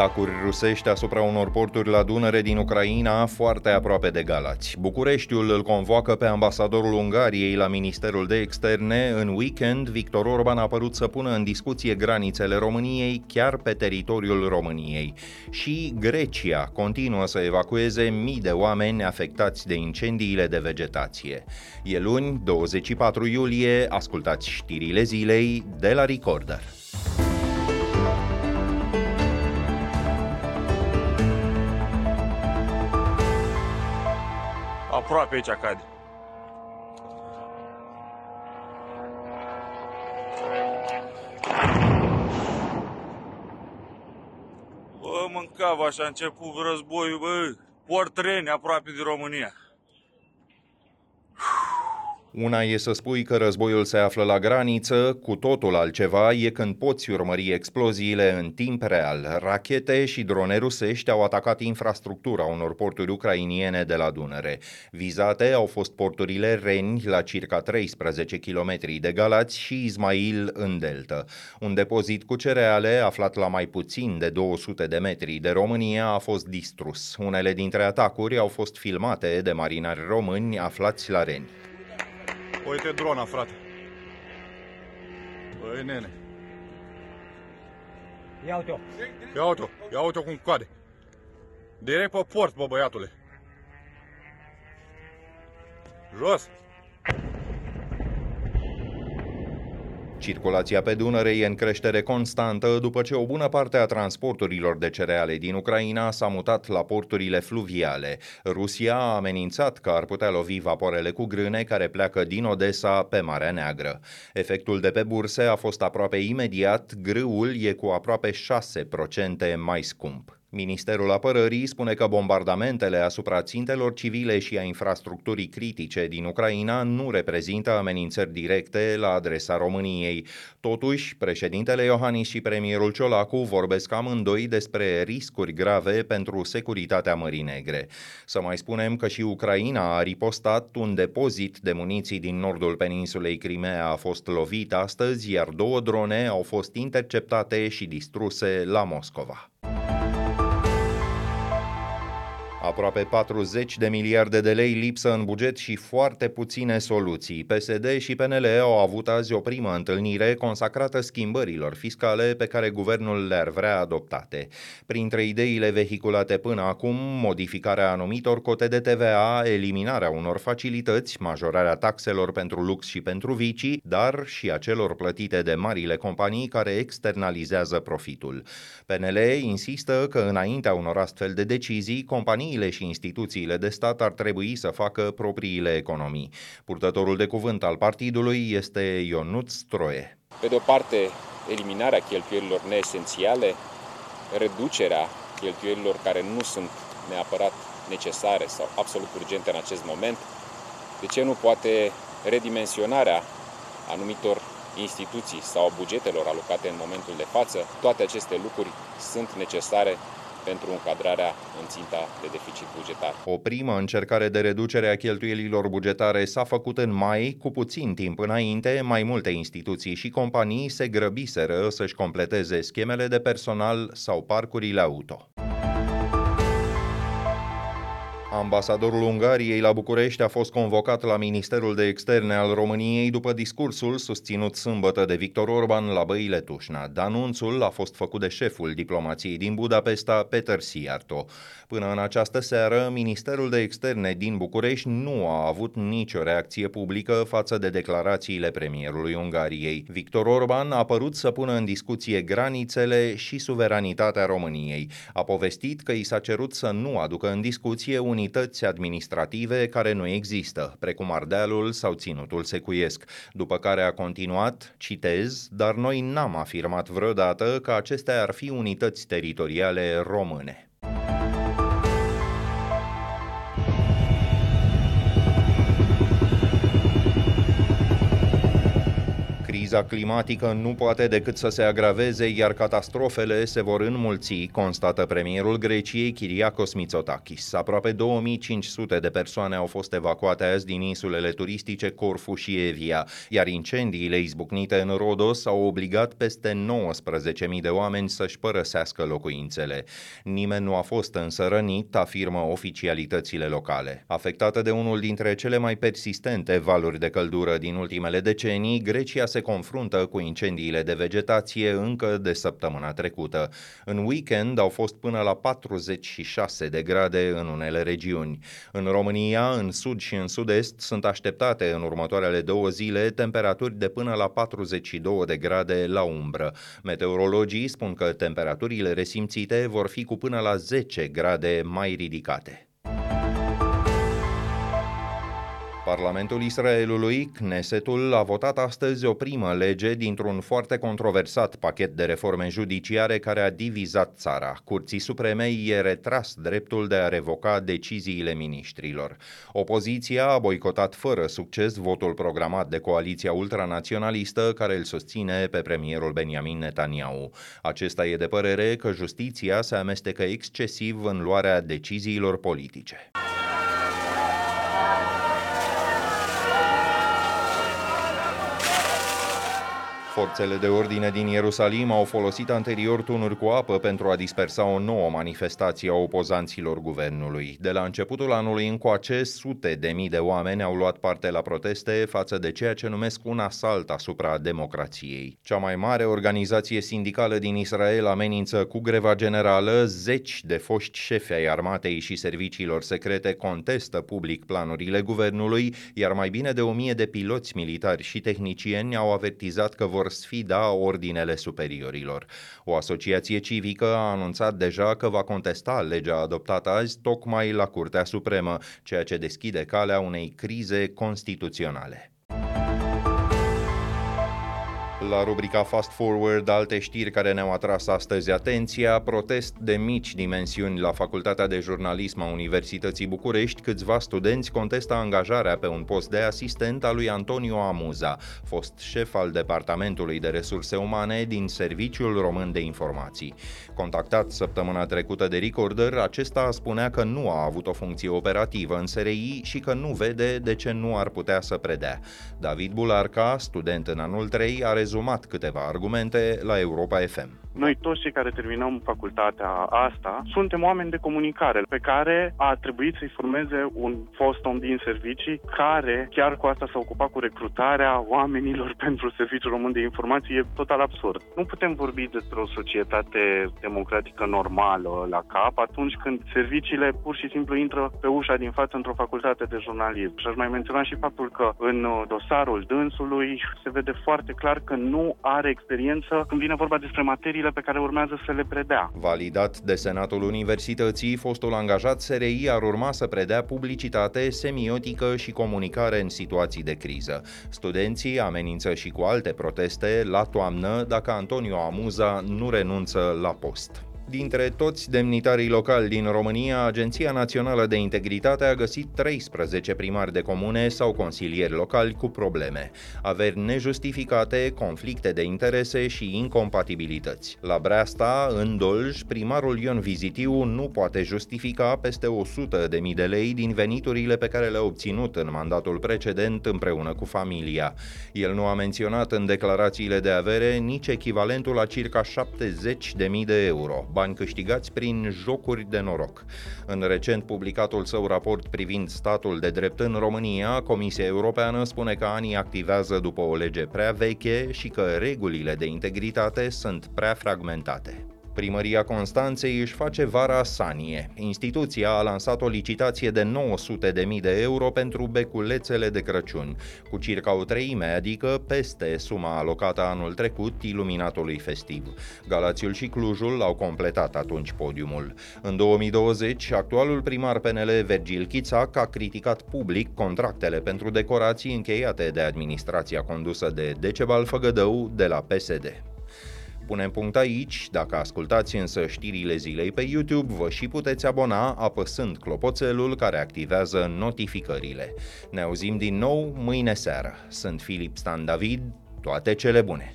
Atacuri rusești asupra unor porturi la Dunăre din Ucraina foarte aproape de Galați. Bucureștiul îl convoacă pe ambasadorul Ungariei la Ministerul de Externe. În weekend, Victor Orban a părut să pună în discuție granițele României chiar pe teritoriul României. Și Grecia continuă să evacueze mii de oameni afectați de incendiile de vegetație. E luni, 24 iulie, ascultați știrile zilei de la Recorder. Aproape aici cade. Bă, mâncava așa a început războiul, bă, portreni aproape de România. Una e să spui că războiul se află la graniță, cu totul altceva e când poți urmări exploziile în timp real. Rachete și drone rusești au atacat infrastructura unor porturi ucrainiene de la Dunăre. Vizate au fost porturile Reni, la circa 13 km de Galați și Ismail în delta. Un depozit cu cereale, aflat la mai puțin de 200 de metri de România, a fost distrus. Unele dintre atacuri au fost filmate de marinari români aflați la Reni. Uite drona, frate. Băi, nene. Ia uite-o. Ia uite-o, ia uite-o cum cade. Direct pe port, bă, băiatule. Jos. Circulația pe Dunăre e în creștere constantă după ce o bună parte a transporturilor de cereale din Ucraina s-a mutat la porturile fluviale. Rusia a amenințat că ar putea lovi vaporele cu grâne care pleacă din Odessa pe Marea Neagră. Efectul de pe burse a fost aproape imediat, grâul e cu aproape 6% mai scump. Ministerul Apărării spune că bombardamentele asupra țintelor civile și a infrastructurii critice din Ucraina nu reprezintă amenințări directe la adresa României. Totuși, președintele Iohannis și premierul Ciolacu vorbesc amândoi despre riscuri grave pentru securitatea Mării Negre. Să mai spunem că și Ucraina a ripostat un depozit de muniții din nordul peninsulei Crimea a fost lovit astăzi, iar două drone au fost interceptate și distruse la Moscova. Aproape 40 de miliarde de lei lipsă în buget și foarte puține soluții. PSD și PNL au avut azi o primă întâlnire consacrată schimbărilor fiscale pe care guvernul le-ar vrea adoptate. Printre ideile vehiculate până acum, modificarea anumitor cote de TVA, eliminarea unor facilități, majorarea taxelor pentru lux și pentru vicii, dar și a celor plătite de marile companii care externalizează profitul. PNL insistă că înaintea unor astfel de decizii, companii companiile și instituțiile de stat ar trebui să facă propriile economii. Purtătorul de cuvânt al partidului este Ionut Stroie. Pe de o parte, eliminarea cheltuielilor neesențiale, reducerea cheltuielilor care nu sunt neapărat necesare sau absolut urgente în acest moment, de ce nu poate redimensionarea anumitor instituții sau bugetelor alocate în momentul de față, toate aceste lucruri sunt necesare pentru încadrarea în ținta de deficit bugetar. O primă încercare de reducere a cheltuielilor bugetare s-a făcut în mai, cu puțin timp înainte, mai multe instituții și companii se grăbiseră să-și completeze schemele de personal sau parcurile auto. Ambasadorul Ungariei la București a fost convocat la Ministerul de Externe al României după discursul susținut sâmbătă de Victor Orban la Băile Tușna. Anunțul a fost făcut de șeful diplomației din Budapesta, Peter Siarto. Până în această seară, Ministerul de Externe din București nu a avut nicio reacție publică față de declarațiile premierului Ungariei. Victor Orban a părut să pună în discuție granițele și suveranitatea României. A povestit că i s-a cerut să nu aducă în discuție unități administrative care nu există, precum Ardealul sau Ținutul Secuiesc, după care a continuat, citez, dar noi n-am afirmat vreodată că acestea ar fi unități teritoriale române. Criza climatică nu poate decât să se agraveze, iar catastrofele se vor înmulți, constată premierul Greciei Kyriakos Mitsotakis. Aproape 2500 de persoane au fost evacuate azi din insulele turistice Corfu și Evia, iar incendiile izbucnite în Rodos au obligat peste 19.000 de oameni să-și părăsească locuințele. Nimeni nu a fost însă rănit, afirmă oficialitățile locale. Afectată de unul dintre cele mai persistente valuri de căldură din ultimele decenii, Grecia se confruntă cu incendiile de vegetație încă de săptămâna trecută. În weekend au fost până la 46 de grade în unele regiuni. În România, în sud și în sud-est, sunt așteptate în următoarele două zile temperaturi de până la 42 de grade la umbră. Meteorologii spun că temperaturile resimțite vor fi cu până la 10 grade mai ridicate. Parlamentul Israelului, Knesetul, a votat astăzi o primă lege dintr-un foarte controversat pachet de reforme judiciare care a divizat țara. Curții Supreme i-e retras dreptul de a revoca deciziile ministrilor. Opoziția a boicotat fără succes votul programat de coaliția ultranaționalistă care îl susține pe premierul Benjamin Netanyahu. Acesta e de părere că justiția se amestecă excesiv în luarea deciziilor politice. Forțele de ordine din Ierusalim au folosit anterior tunuri cu apă pentru a dispersa o nouă manifestație a opozanților guvernului. De la începutul anului încoace, sute de mii de oameni au luat parte la proteste față de ceea ce numesc un asalt asupra democrației. Cea mai mare organizație sindicală din Israel amenință cu greva generală, zeci de foști șefi ai armatei și serviciilor secrete contestă public planurile guvernului, iar mai bine de o mie de piloți militari și tehnicieni au avertizat că vor vor sfida ordinele superiorilor. O asociație civică a anunțat deja că va contesta legea adoptată azi tocmai la Curtea Supremă, ceea ce deschide calea unei crize constituționale. La rubrica Fast Forward, alte știri care ne-au atras astăzi atenția, protest de mici dimensiuni la Facultatea de Jurnalism a Universității București, câțiva studenți contestă angajarea pe un post de asistent al lui Antonio Amuza, fost șef al Departamentului de Resurse Umane din Serviciul Român de Informații. Contactat săptămâna trecută de Recorder, acesta spunea că nu a avut o funcție operativă în SRI și că nu vede de ce nu ar putea să predea. David Bularca, student în anul 3, a rezumat câteva argumente la Europa FM. Noi toți cei care terminăm facultatea asta suntem oameni de comunicare pe care a trebuit să-i formeze un fost om din servicii care chiar cu asta s-a ocupat cu recrutarea oamenilor pentru Serviciul Român de Informații. E total absurd. Nu putem vorbi despre o societate democratică normală la cap atunci când serviciile pur și simplu intră pe ușa din față într-o facultate de jurnalism. Și aș mai menționa și faptul că în dosarul dânsului se vede foarte clar că nu are experiență când vine vorba despre materiile pe care urmează să le predea. Validat de Senatul Universității, fostul angajat SRI ar urma să predea publicitate, semiotică și comunicare în situații de criză. Studenții amenință și cu alte proteste la toamnă dacă Antonio Amuza nu renunță la post. Dintre toți demnitarii locali din România, Agenția Națională de Integritate a găsit 13 primari de comune sau consilieri locali cu probleme, averi nejustificate, conflicte de interese și incompatibilități. La Breasta, în Dolj, primarul Ion Vizitiu nu poate justifica peste 100 de mii de lei din veniturile pe care le-a obținut în mandatul precedent împreună cu familia. El nu a menționat în declarațiile de avere nici echivalentul la circa 70 de mii de euro, bani câștigați prin jocuri de noroc. În recent publicatul său raport privind statul de drept în România, Comisia Europeană spune că anii activează după o lege prea veche și că regulile de integritate sunt prea fragmentate. Primăria Constanței își face vara Sanie. Instituția a lansat o licitație de 900.000 de euro pentru beculețele de Crăciun, cu circa o treime, adică peste suma alocată anul trecut iluminatului festiv. Galațiul și Clujul au completat atunci podiumul. În 2020, actualul primar PNL Vergil Chițac a criticat public contractele pentru decorații încheiate de administrația condusă de Decebal Făgădău de la PSD punem punct aici. Dacă ascultați însă știrile zilei pe YouTube, vă și puteți abona apăsând clopoțelul care activează notificările. Ne auzim din nou mâine seară. Sunt Filip Stan David, Toate cele bune!